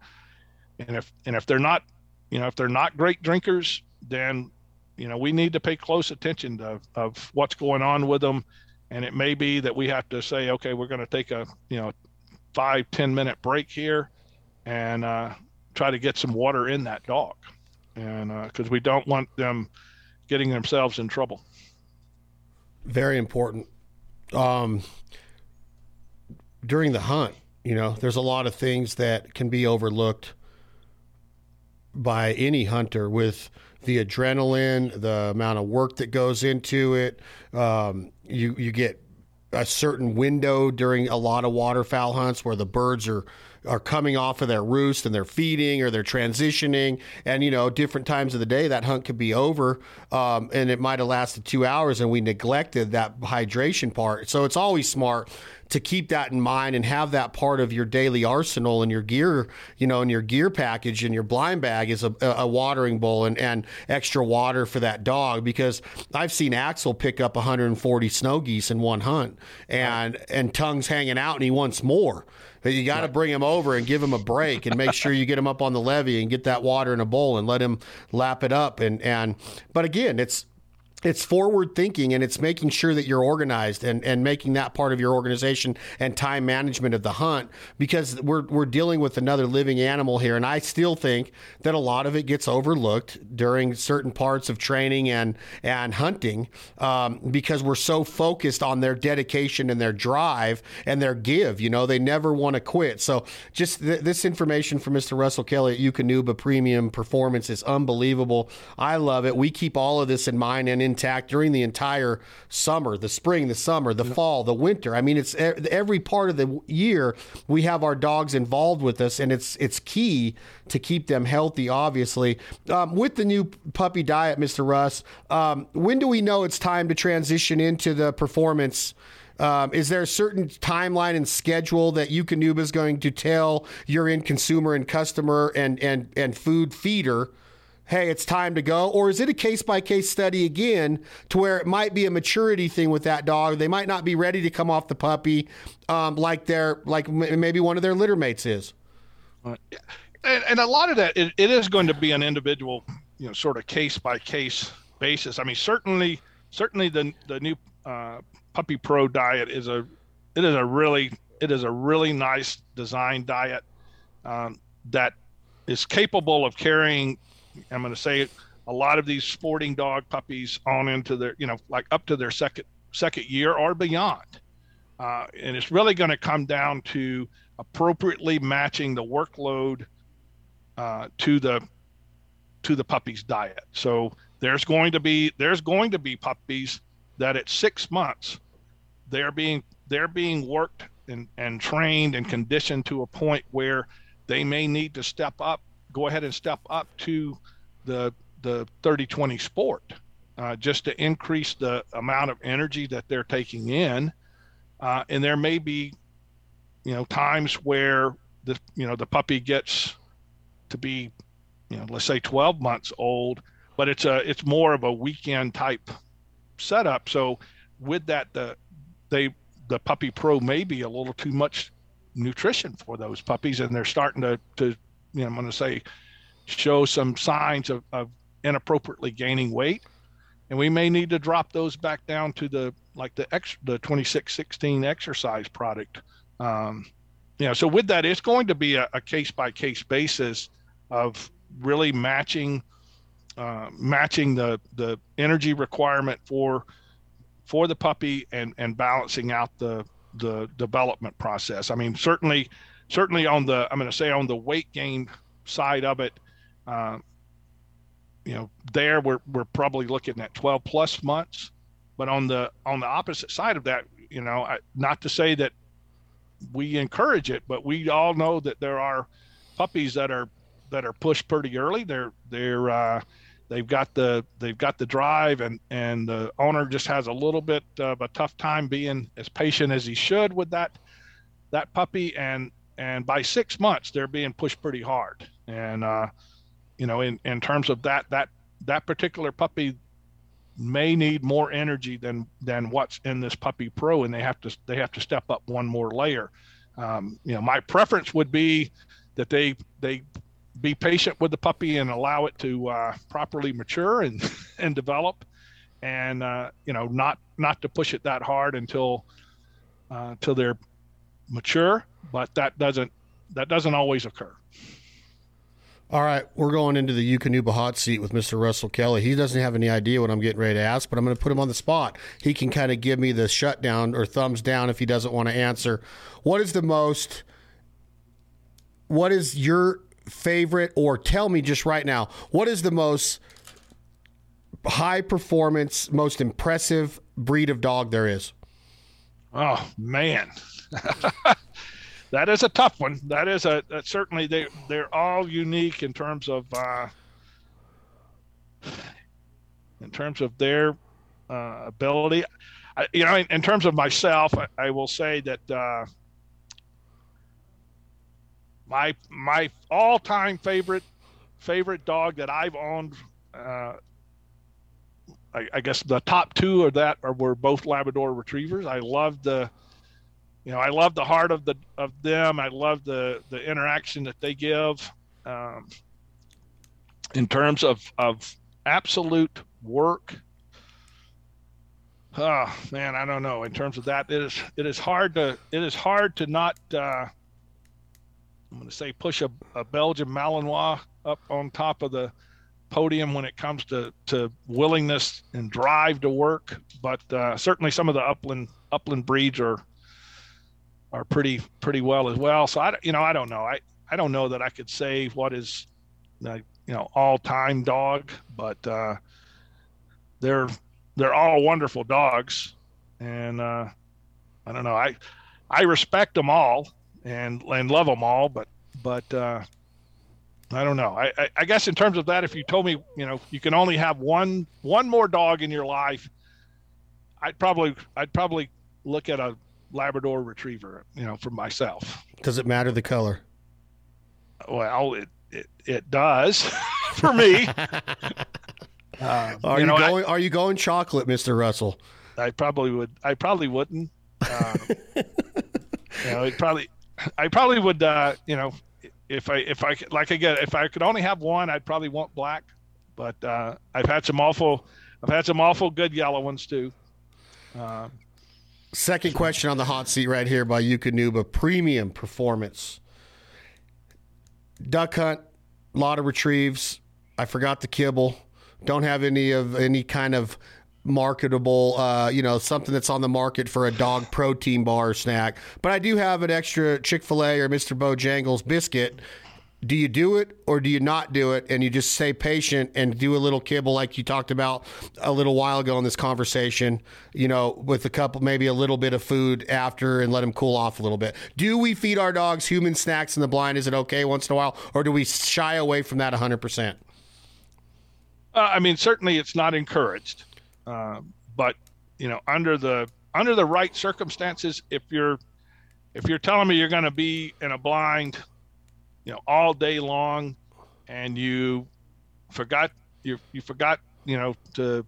and if, and if they're not, you know, if they're not great drinkers, then you know, we need to pay close attention to of what's going on with them. And it may be that we have to say, okay, we're going to take a, you know, five ten minute break here and uh, try to get some water in that dog. And because uh, we don't want them getting themselves in trouble. Very important. Um, during the hunt, you know, there's a lot of things that can be overlooked by any hunter with the adrenaline, the amount of work that goes into it. Um, you you get a certain window during a lot of waterfowl hunts where the birds are are coming off of their roost and they're feeding or they're transitioning. And, you know, different times of the day, that hunt could be over um, and it might have lasted two hours and we neglected that hydration part. So it's always smart to keep that in mind and have that part of your daily arsenal and your gear, you know, in your gear package and your blind bag is a, a watering bowl and, and extra water for that dog because I've seen Axel pick up 140 snow geese in one hunt and, and tongues hanging out and he wants more. You got to bring him over and give him a break and make sure you get him up on the levee and get that water in a bowl and let him lap it up. And, and, but again, it's, it's forward thinking and it's making sure that you're organized and, and making that part of your organization and time management of the hunt because we're, we're dealing with another living animal here. And I still think that a lot of it gets overlooked during certain parts of training and, and hunting um, because we're so focused on their dedication and their drive and their give. You know, they never want to quit. So just th- this information from Mr. Russell Kelley at Eukanuba Premium Performance is unbelievable. I love it. We keep all of this in mind and in intact during the entire summer, the spring, the summer, the fall, the winter. I mean, it's every part of the year we have our dogs involved with us, and it's it's key to keep them healthy. Obviously, um, with the new puppy diet, Mr. Russ, um, when do we know it's time to transition into the performance? Um, is there a certain timeline and schedule that Eukanuba is going to tell your end consumer and customer and and and food feeder? Hey, it's time to go, or is it a case by case study again, to where it might be a maturity thing with that dog? They might not be ready to come off the puppy, um, like their like maybe one of their litter mates is. And, and a lot of that, it, it is going to be an individual, you know, sort of case by case basis. I mean, certainly, certainly the the new uh, Puppy Pro diet is a it is a really it is a really nice design diet um, that is capable of carrying. I'm going to say a lot of these sporting dog puppies on into their you know like up to their second second year or beyond, uh, and it's really going to come down to appropriately matching the workload uh, to the to the puppy's diet. So there's going to be there's going to be puppies that at six months they're being they're being worked and, and trained and conditioned to a point where they may need to step up go ahead and step up to the the 30-20 sport uh, just to increase the amount of energy that they're taking in. Uh, and there may be you know times where the you know the puppy gets to be you know let's say 12 months old but it's a it's more of a weekend type setup. So with that the they the puppy pro may be a little too much nutrition for those puppies and they're starting to to you know i'm going to say show some signs of, of inappropriately gaining weight and we may need to drop those back down to the like the ex the 2616 exercise product um you know so with that it's going to be a, a case by case basis of really matching uh, matching the the energy requirement for for the puppy and and balancing out the the development process. I mean, certainly certainly on the I'm going to say on the weight gain side of it, uh, you know, there we're we're probably looking at 12 plus months. But on the on the opposite side of that, you know, I, not to say that we encourage it, but we all know that there are puppies that are that are pushed pretty early. They're they're uh, they've got the they've got the drive, and and the owner just has a little bit of a tough time being as patient as he should with that that puppy. And and by six months, they're being pushed pretty hard. And uh, you know, in in terms of that that that particular puppy may need more energy than than what's in this puppy pro and they have to they have to step up one more layer um, you know my preference would be that they they be patient with the puppy and allow it to uh, properly mature and <laughs> and develop, and uh, you know not not to push it that hard until uh, until they're mature. But that doesn't that doesn't always occur. All right, we're going into the Eukanuba hot seat with Mr. Russell Kelley. He doesn't have any idea what I'm getting ready to ask, but I'm going to put him on the spot. He can kind of give me the shutdown or thumbs down if he doesn't want to answer. What is the most? What is your favorite, or tell me just right now, what is the most high performance, most impressive breed of dog there is? Oh man, <laughs> that is a tough one. That is a certainly they they're all unique in terms of uh, in terms of their uh, ability. I, you know, in, in, terms of myself, I, I will say that uh, my my all-time favorite favorite dog that I've owned. Uh, I, I, guess the top two of that are were both Labrador Retrievers. I loved the, you know, I love the heart of the of them. I love the the interaction that they give. Um, in terms of of absolute work, oh man, I don't know. In terms of that, it is it is hard to it is hard to not. Uh, I'm going to say push a, a Belgian Malinois up on top of the podium when it comes to, to willingness and drive to work. But uh, certainly some of the upland upland breeds are are pretty pretty well as well. So I you know I don't know I I don't know that I could say what is the you know all time dog, but uh, they're they're all wonderful dogs, and uh, I don't know I I respect them all and and love them all, but but uh, I don't know. I, I, I guess in terms of that, if you told me you know you can only have one one more dog in your life, I'd probably I'd probably look at a Labrador Retriever, you know, for myself. Does it matter the color? Well, it it, it does <laughs> for me. <laughs> Uh, are you, know, going? I, are you going chocolate, Mister Russell? I probably would. I probably wouldn't. Uh, you know, it probably. I probably would. Uh, you know, if I if I like again, if I could only have one, I'd probably want black. But uh, I've had some awful. I've had some awful good yellow ones too. Uh, Second question on the hot seat right here by Eukanuba Premium Performance. Duck hunt, lot of retrieves. I forgot the kibble. Don't have any of any kind of marketable, uh, you know, something that's on the market for a dog protein bar snack. But I do have an extra Chick fil A or Mr. Bojangles biscuit. Do you do it or do you not do it? And you just stay patient and do a little kibble like you talked about a little while ago in this conversation, you know, with a couple, maybe a little bit of food after and let them cool off a little bit. Do we feed our dogs human snacks in the blind? Is it okay once in a while? Or do we shy away from that 100%? Uh, I mean, certainly it's not encouraged. Uh, but you know, under the under the right circumstances, if you're if you're telling me you're going to be in a blind, you know, all day long, and you forgot you you forgot you know to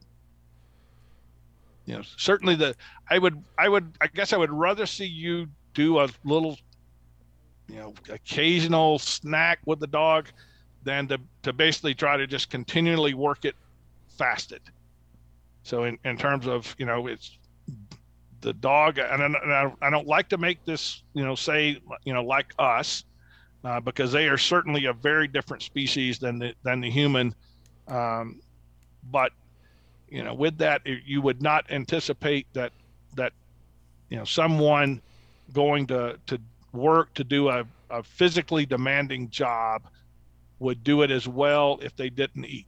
you know certainly the I would I would I guess I would rather see you do a little you know occasional snack with the dog than to to basically try to just continually work it fasted. So in, in terms of you know it's the dog, and I, I don't like to make this you know say you know like us, uh, because they are certainly a very different species than the than the human. Um, but you know, with that, you would not anticipate that that you know someone going to to work to do a, a physically demanding job would do it as well if they didn't eat.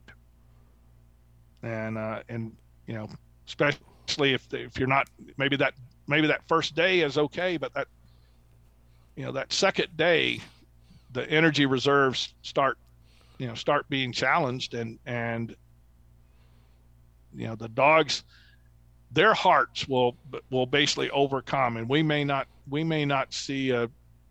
And uh, and you know, especially if if you're not maybe that maybe that first day is okay, but that you know that second day, the energy reserves start you know start being challenged and and you know the dogs their hearts will will basically overcome and we may not we may not see a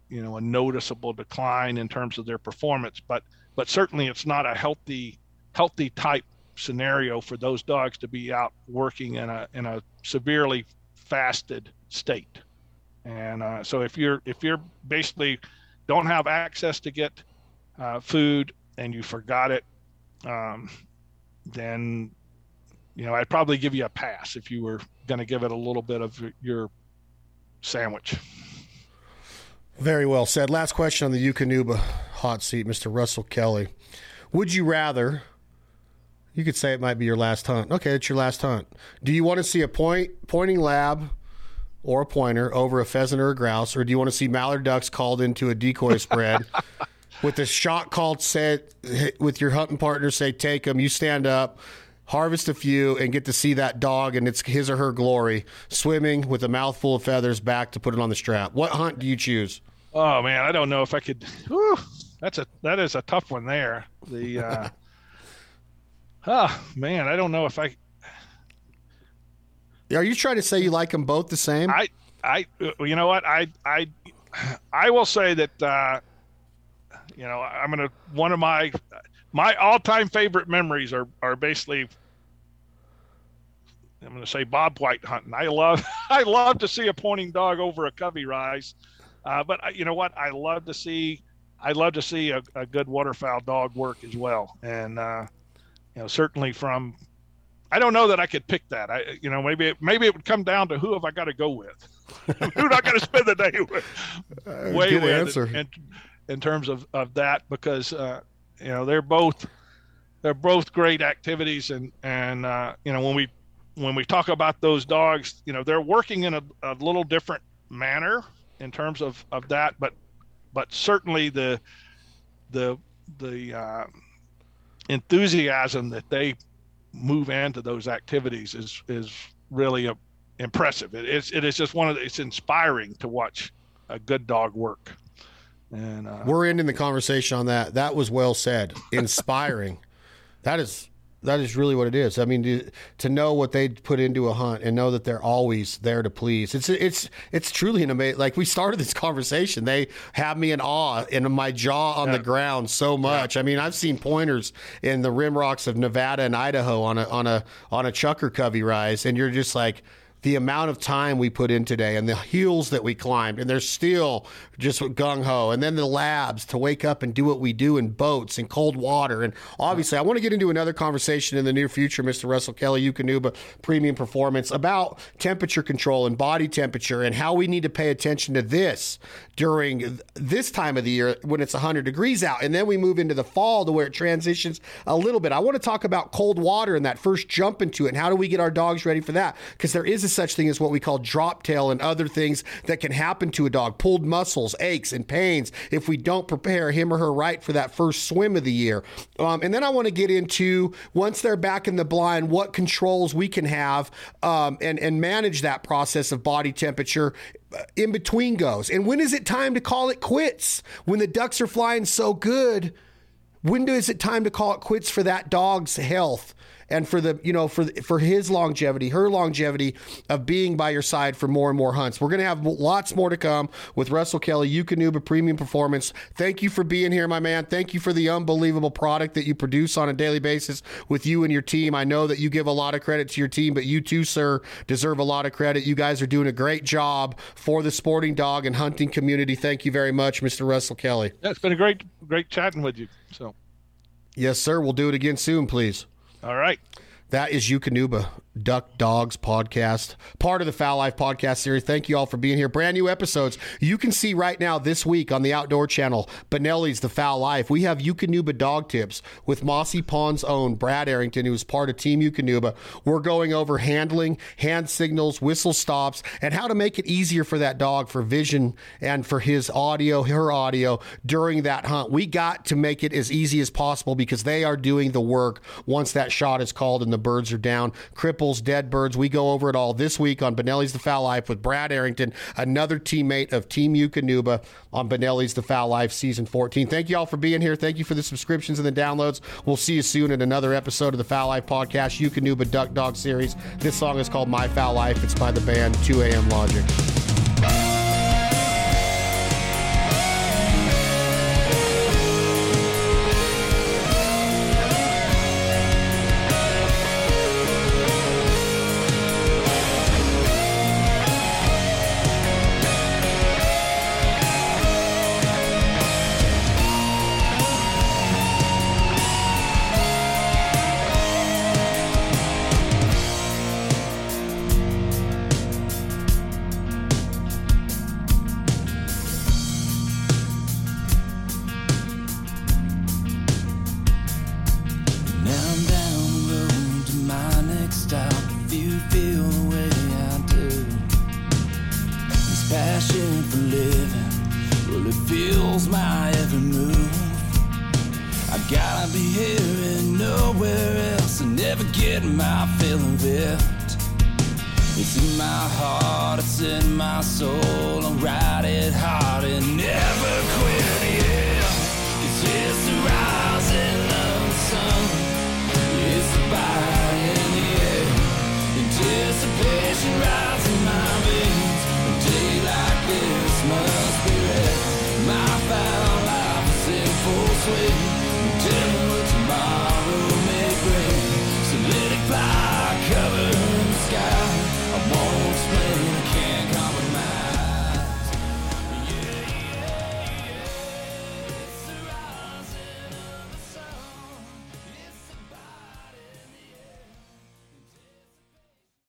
you know a noticeable decline in terms of their performance but but certainly it's not a healthy healthy type scenario for those dogs to be out working in a in a severely fasted state. And uh, so if you're if you're basically don't have access to get uh, food and you forgot it, um, then you know I'd probably give you a pass if you were going to give it a little bit of your sandwich. Very well said. Last question on the Eukanuba hot seat, Mr. Russell Kelley. Would you rather you could say it might be your last hunt. Okay, it's your last hunt. Do you want to see a point pointing lab or a pointer over a pheasant or a grouse, or do you want to see mallard ducks called into a decoy spread <laughs> with the shot called set with your hunting partner say take them, you stand up, harvest a few, and get to see that dog and it's his or her glory swimming with a mouthful of feathers back to put it on the strap. What hunt do you choose? Oh man, I don't know if I could. Whew, that's a that is a tough one there. The uh, <laughs> Oh man, I don't know if I. Are you trying to say you like them both the same? I, I, you know what? I, I, I will say that, uh, you know, I'm gonna one of my, my all-time favorite memories are are basically. I'm going to say bobwhite hunting. I love, <laughs> I love to see a pointing dog over a covey rise, uh, but you know what? I love to see, I love to see a, a good waterfowl dog work as well. And uh, you know, certainly from I don't know that I could pick that. I, you know, maybe it, maybe it would come down to who have I got to go with, <laughs> who am I going to spend the day with, <laughs> uh, way with answer. In, in, in, terms of, of that, because uh, you know they're both they're both great activities, and and uh, you know when we when we talk about those dogs, you know they're working in a, a little different manner in terms of of that, but but certainly the the the uh, enthusiasm that they move into those activities is is really a, impressive. It is it is just one of the, it's inspiring to watch a good dog work. And uh, we're ending the conversation on that. That was well said. Inspiring. <laughs> that is That is really what it is. I mean, to, to know what they put into a hunt and know that they're always there to please. It's it's it's truly an amazing. Like we started this conversation, they have me in awe and my jaw on yeah. the ground so much. Yeah. I mean, I've seen pointers in the rim rocks of Nevada and Idaho on a on a on a chukar covey rise, and you're just like the amount of time we put in today and the hills that we climbed, and they're still just gung ho. And then the labs to wake up and do what we do in boats and cold water. And obviously, I want to get into another conversation in the near future, Mr. Russell Kelley, Eukanuba Premium Performance, about temperature control and body temperature and how we need to pay attention to this during this time of the year when it's 100 degrees out. And then we move into the fall to where it transitions a little bit. I want to talk about cold water and that first jump into it and how do we get our dogs ready for that? Because there is a such thing as what we call drop tail and other things that can happen to a dog, pulled muscles, aches, and pains if we don't prepare him or her right for that first swim of the year. Um, and then I want to get into once they're back in the blind, what controls we can have um, and and manage that process of body temperature uh, in between goes. And when is it time to call it quits? When the ducks are flying so good, when is it time to call it quits for that dog's health? And for the you know for for his longevity, her longevity of being by your side for more and more hunts. We're going to have lots more to come with Russell Kelley, Eukanuba Premium Performance. Thank you for being here, my man. Thank you for the unbelievable product that you produce on a daily basis with you and your team. I know that you give a lot of credit to your team, but you too, sir, deserve a lot of credit. You guys are doing a great job for the sporting dog and hunting community. Thank you very much, Mr. Russell Kelley. Yeah, it's been a great, great chatting with you. So, yes, sir. We'll do it again soon, please. All right. That is Eukanuba Duck Dogs podcast, part of the Fowl Life podcast series. Thank you all for being here. Brand new episodes. You can see right now this week on the Outdoor Channel, Benelli's The Fowl Life. We have Eukanuba dog tips with Mossy Pond's own Brad Arrington, who is part of Team Eukanuba. We're going over handling, hand signals, whistle stops, and how to make it easier for that dog for vision and for his audio, her audio during that hunt. We got to make it as easy as possible because they are doing the work once that shot is called and the birds are down. Crippled dead birds. We go over it all this week on Benelli's The Fowl Life with Brad Arrington, another teammate of Team Eukanuba on Benelli's The Fowl Life Season 14. Thank you all for being here. Thank you for the subscriptions and the downloads. We'll see you soon in another episode of the Fowl Life Podcast, Eukanuba Duck Dog Series. This song is called My Fowl Life. It's by the band 2 AM Logic.